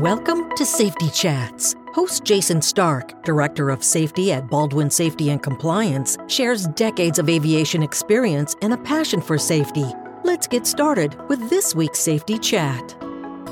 Welcome to Safety Chats. Host Jason Stark, Director of Safety at Baldwin Safety and Compliance, shares decades of aviation experience and a passion for safety. Let's get started with this week's Safety Chat.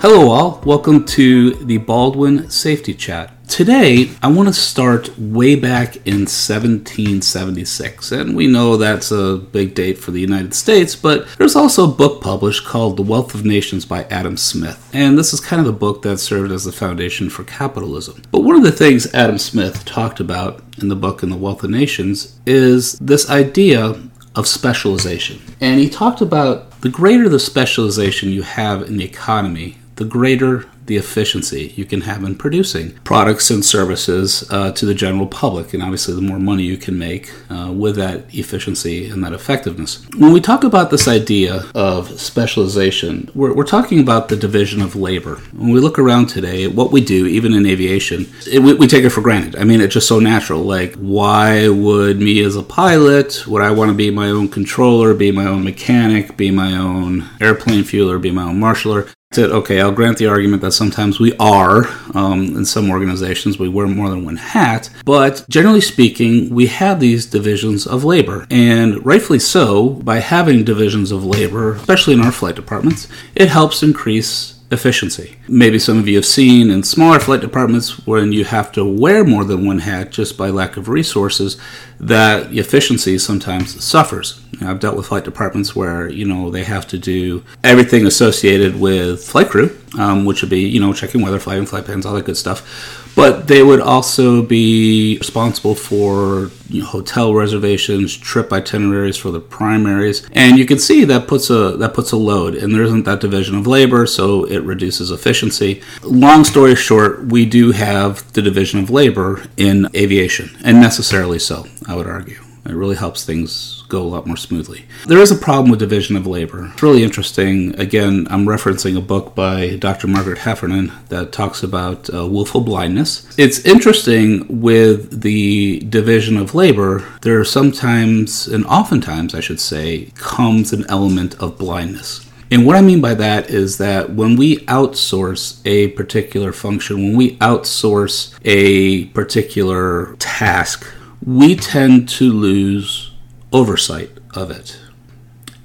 Hello, all. Welcome to the Baldwin Safety Chat. Today, I want to start way back in 1776, and we know that's a big date for the United States, but there's also a book published called The Wealth of Nations by Adam Smith, and this is kind of the book that served as the foundation for capitalism. But one of the things Adam Smith talked about in the book in The Wealth of Nations is this idea of specialization. And he talked about the greater the specialization you have in the economy, the greater the efficiency you can have in producing products and services uh, to the general public. And obviously, the more money you can make uh, with that efficiency and that effectiveness. When we talk about this idea of specialization, we're, we're talking about the division of labor. When we look around today, what we do, even in aviation, it, we, we take it for granted. I mean, it's just so natural. Like, why would me as a pilot, would I want to be my own controller, be my own mechanic, be my own airplane fueler, be my own marshaller? That okay, I'll grant the argument that sometimes we are um, in some organizations we wear more than one hat, but generally speaking, we have these divisions of labor, and rightfully so. By having divisions of labor, especially in our flight departments, it helps increase efficiency. Maybe some of you have seen in smaller flight departments when you have to wear more than one hat just by lack of resources, that efficiency sometimes suffers. I've dealt with flight departments where you know they have to do everything associated with flight crew, um, which would be you know checking weather, flying flight plans, all that good stuff. But they would also be responsible for you know, hotel reservations, trip itineraries for the primaries, and you can see that puts a that puts a load, and there isn't that division of labor, so it reduces efficiency. Long story short, we do have the division of labor in aviation, and necessarily so, I would argue. It really helps things go a lot more smoothly. There is a problem with division of labor. It's really interesting. Again, I'm referencing a book by Dr. Margaret Heffernan that talks about uh, willful blindness. It's interesting with the division of labor, there are sometimes, and oftentimes, I should say, comes an element of blindness. And what I mean by that is that when we outsource a particular function, when we outsource a particular task, we tend to lose oversight of it.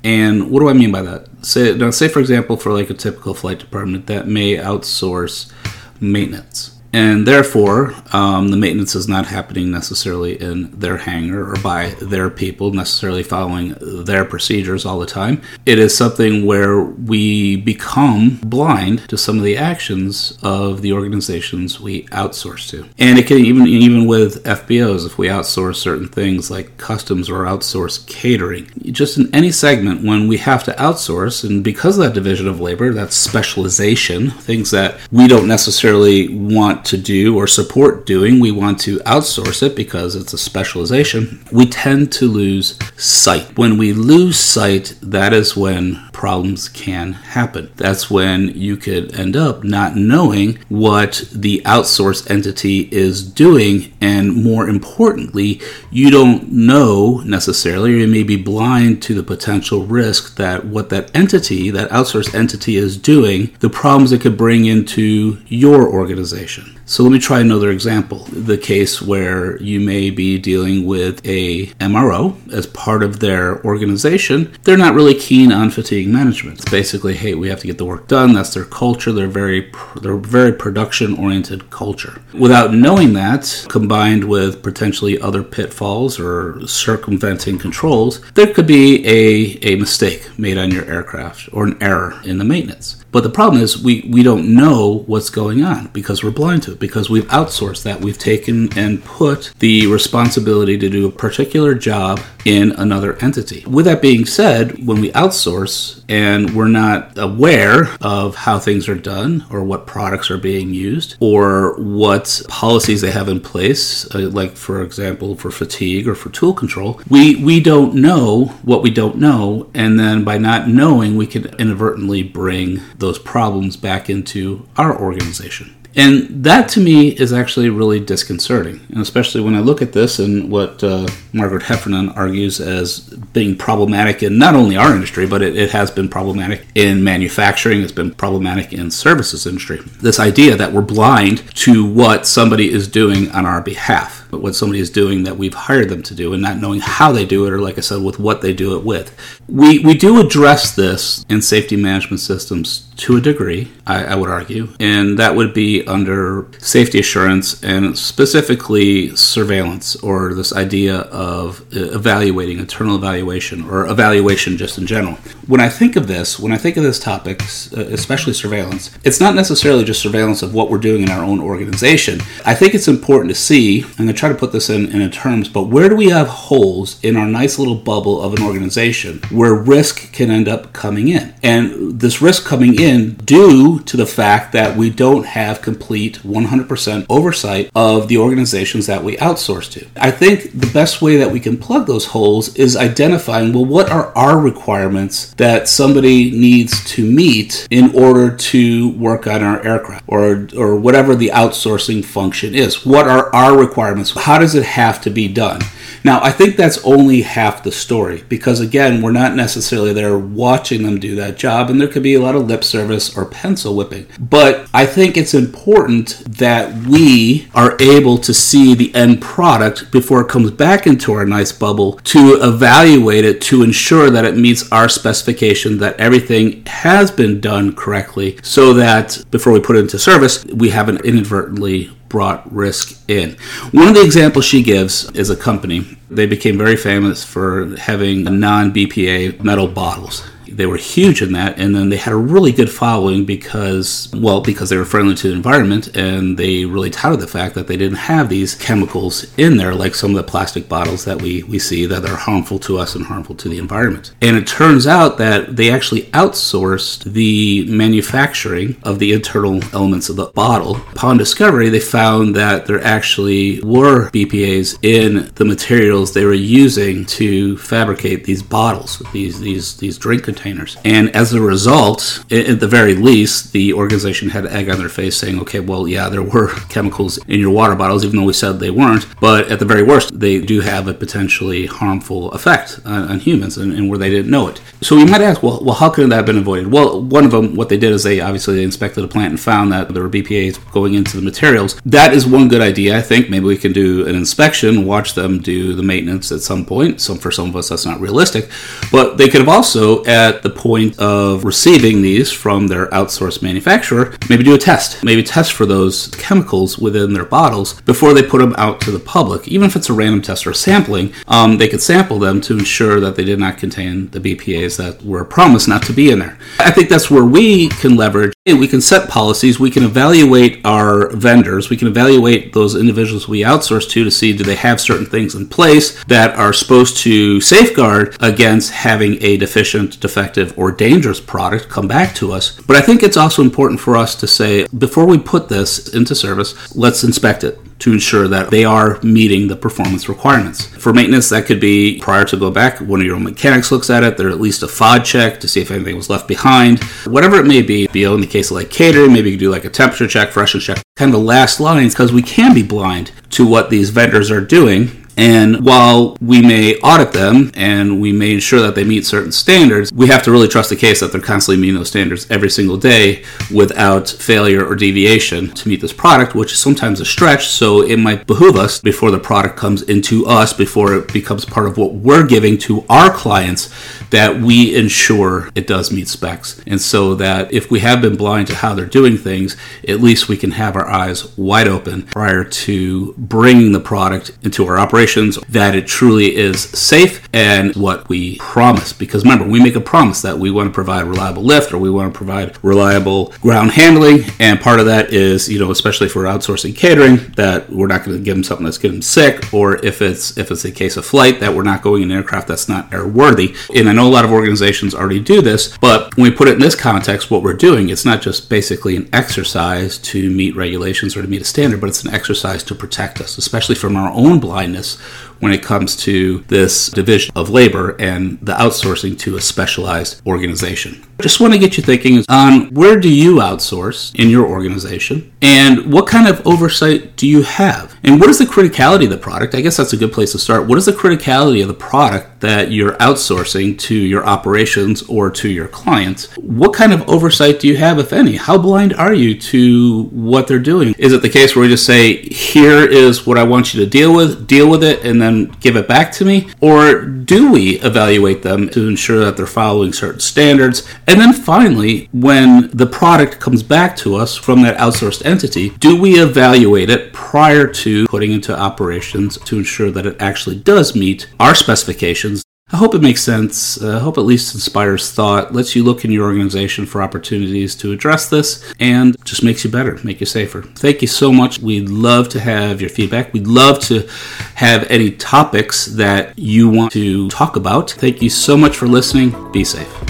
And what do I mean by that? Say, now, say for example, for like a typical flight department that may outsource maintenance and therefore um, the maintenance is not happening necessarily in their hangar or by their people necessarily following their procedures all the time. It is something where we become blind to some of the actions of the organizations we outsource to. And it can even even with fbos if we outsource certain things like customs or outsource catering just in any segment when we have to outsource and because of that division of labor that specialization things that we don't necessarily want to do or support doing, we want to outsource it because it's a specialization, we tend to lose sight. When we lose sight, that is when problems can happen. That's when you could end up not knowing what the outsourced entity is doing, and more importantly, you don't know necessarily, or you may be blind to the potential risk that what that entity, that outsourced entity, is doing, the problems it could bring into your organization. So let me try another example. The case where you may be dealing with a MRO as part of their organization, they're not really keen on fatigue management. It's basically, hey, we have to get the work done. That's their culture. They're very they're very production oriented culture. Without knowing that, combined with potentially other pitfalls or circumventing controls, there could be a, a mistake made on your aircraft or an error in the maintenance. But the problem is we, we don't know what's going on because we're blind to it, because we've outsourced that. We've taken and put the responsibility to do a particular job in another entity. With that being said, when we outsource and we're not aware of how things are done or what products are being used or what policies they have in place, uh, like for example for fatigue or for tool control, we, we don't know what we don't know. And then by not knowing, we can inadvertently bring those problems back into our organization. And that to me is actually really disconcerting, and especially when I look at this and what uh, Margaret Heffernan argues as being problematic in not only our industry, but it, it has been problematic in manufacturing, it's been problematic in services industry. This idea that we're blind to what somebody is doing on our behalf what somebody is doing that we've hired them to do and not knowing how they do it or like I said with what they do it with. We we do address this in safety management systems to a degree, I, I would argue, and that would be under safety assurance and specifically surveillance or this idea of evaluating internal evaluation or evaluation just in general. When I think of this, when I think of this topic, especially surveillance, it's not necessarily just surveillance of what we're doing in our own organization. I think it's important to see, to try to put this in, in terms, but where do we have holes in our nice little bubble of an organization where risk can end up coming in? And this risk coming in due to the fact that we don't have complete 100% oversight of the organizations that we outsource to. I think the best way that we can plug those holes is identifying well, what are our requirements that somebody needs to meet in order to work on our aircraft or, or whatever the outsourcing function is? What are our requirements? How does it have to be done? Now, I think that's only half the story because, again, we're not necessarily there watching them do that job, and there could be a lot of lip service or pencil whipping. But I think it's important that we are able to see the end product before it comes back into our nice bubble to evaluate it to ensure that it meets our specification, that everything has been done correctly, so that before we put it into service, we haven't inadvertently brought risk in. One of the examples she gives is a company. They became very famous for having non BPA metal bottles they were huge in that, and then they had a really good following because, well, because they were friendly to the environment, and they really touted the fact that they didn't have these chemicals in there like some of the plastic bottles that we, we see that are harmful to us and harmful to the environment. And it turns out that they actually outsourced the manufacturing of the internal elements of the bottle. Upon discovery, they found that there actually were BPA's in the materials they were using to fabricate these bottles, these these these drink containers And as a result, at the very least, the organization had egg on their face saying, okay, well, yeah, there were chemicals in your water bottles, even though we said they weren't. But at the very worst, they do have a potentially harmful effect on, on humans and, and, where they didn't know it. So you might ask, well, well, how could that have been avoided? Well, one of them, what they did is they obviously inspected the plant and found that there were BPA's going into the materials. That is one good idea, I think. Maybe we can do an inspection, watch them do the maintenance at some point. Some for some of us, that's not realistic. But they could have also, uh, at the point of receiving these from their outsourced manufacturer, maybe do a test. Maybe test for those chemicals within their bottles before they put them out to the public. Even if it's a random test or sampling, um, they could sample them to ensure that they did not contain the BPAs that were promised not to be in there. I think that's where we can leverage. We can set policies. We can evaluate our vendors. We can evaluate those individuals we outsource to to see do they have certain things in place that are supposed to safeguard against having a deficient, defective defective or dangerous product come back to us. But I think it's also important for us to say before we put this into service, let's inspect it to ensure that they are meeting the performance requirements. For maintenance, that could be prior to go back, one of your mechanics looks at it, there at least a FOD check to see if anything was left behind. Whatever it may be, be in the case of like catering, maybe you do like a temperature check, freshness check, kind of the last lines, because we can be blind to what these vendors are doing and while we may audit them and we may ensure that they meet certain standards, we have to really trust the case that they're constantly meeting those standards every single day without failure or deviation to meet this product, which is sometimes a stretch. So it might behoove us before the product comes into us, before it becomes part of what we're giving to our clients, that we ensure it does meet specs. And so that if we have been blind to how they're doing things, at least we can have our eyes wide open prior to bringing the product into our operation that it truly is safe and what we promise. Because remember, we make a promise that we want to provide reliable lift or we want to provide reliable ground handling. And part of that is, you know, especially for outsourcing catering, that we're not going to give them something that's getting them sick, or if it's if it's a case of flight, that we're not going in an aircraft that's not airworthy. And I know a lot of organizations already do this, but when we put it in this context, what we're doing, it's not just basically an exercise to meet regulations or to meet a standard, but it's an exercise to protect us, especially from our own blindness choice when it comes to this division of labor and the outsourcing to a specialized organization. I just want to get you thinking on where do you outsource in your organization and what kind of oversight do you have? And what is the criticality of the product? I guess that's a good place to start. What is the criticality of the product that you're outsourcing to your operations or to your clients? What kind of oversight do you have, if any? How blind are you to what they're doing? Is it the case where we just say, here is what I want you to deal with, deal with it, and then give it back to me? Or do we evaluate them to ensure that they're following certain standards? And then finally, when the product comes back to us from that outsourced entity, do we evaluate it prior to putting into operations to ensure that it actually does meet our specifications I hope it makes sense. Uh, I hope at least inspires thought, lets you look in your organization for opportunities to address this, and just makes you better, make you safer. Thank you so much. We'd love to have your feedback. We'd love to have any topics that you want to talk about. Thank you so much for listening. Be safe.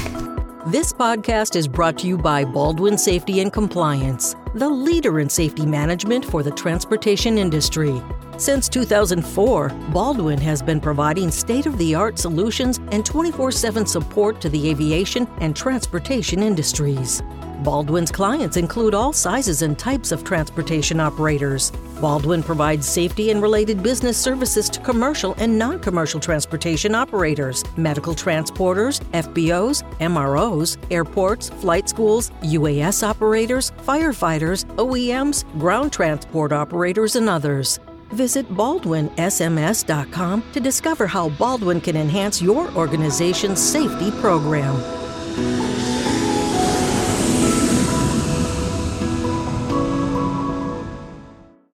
This podcast is brought to you by Baldwin Safety and Compliance, the leader in safety management for the transportation industry. Since 2004, Baldwin has been providing state of the art solutions and 24 7 support to the aviation and transportation industries. Baldwin's clients include all sizes and types of transportation operators. Baldwin provides safety and related business services to commercial and non commercial transportation operators, medical transporters, FBOs, MROs, airports, flight schools, UAS operators, firefighters, OEMs, ground transport operators, and others. Visit baldwinsms.com to discover how Baldwin can enhance your organization's safety program.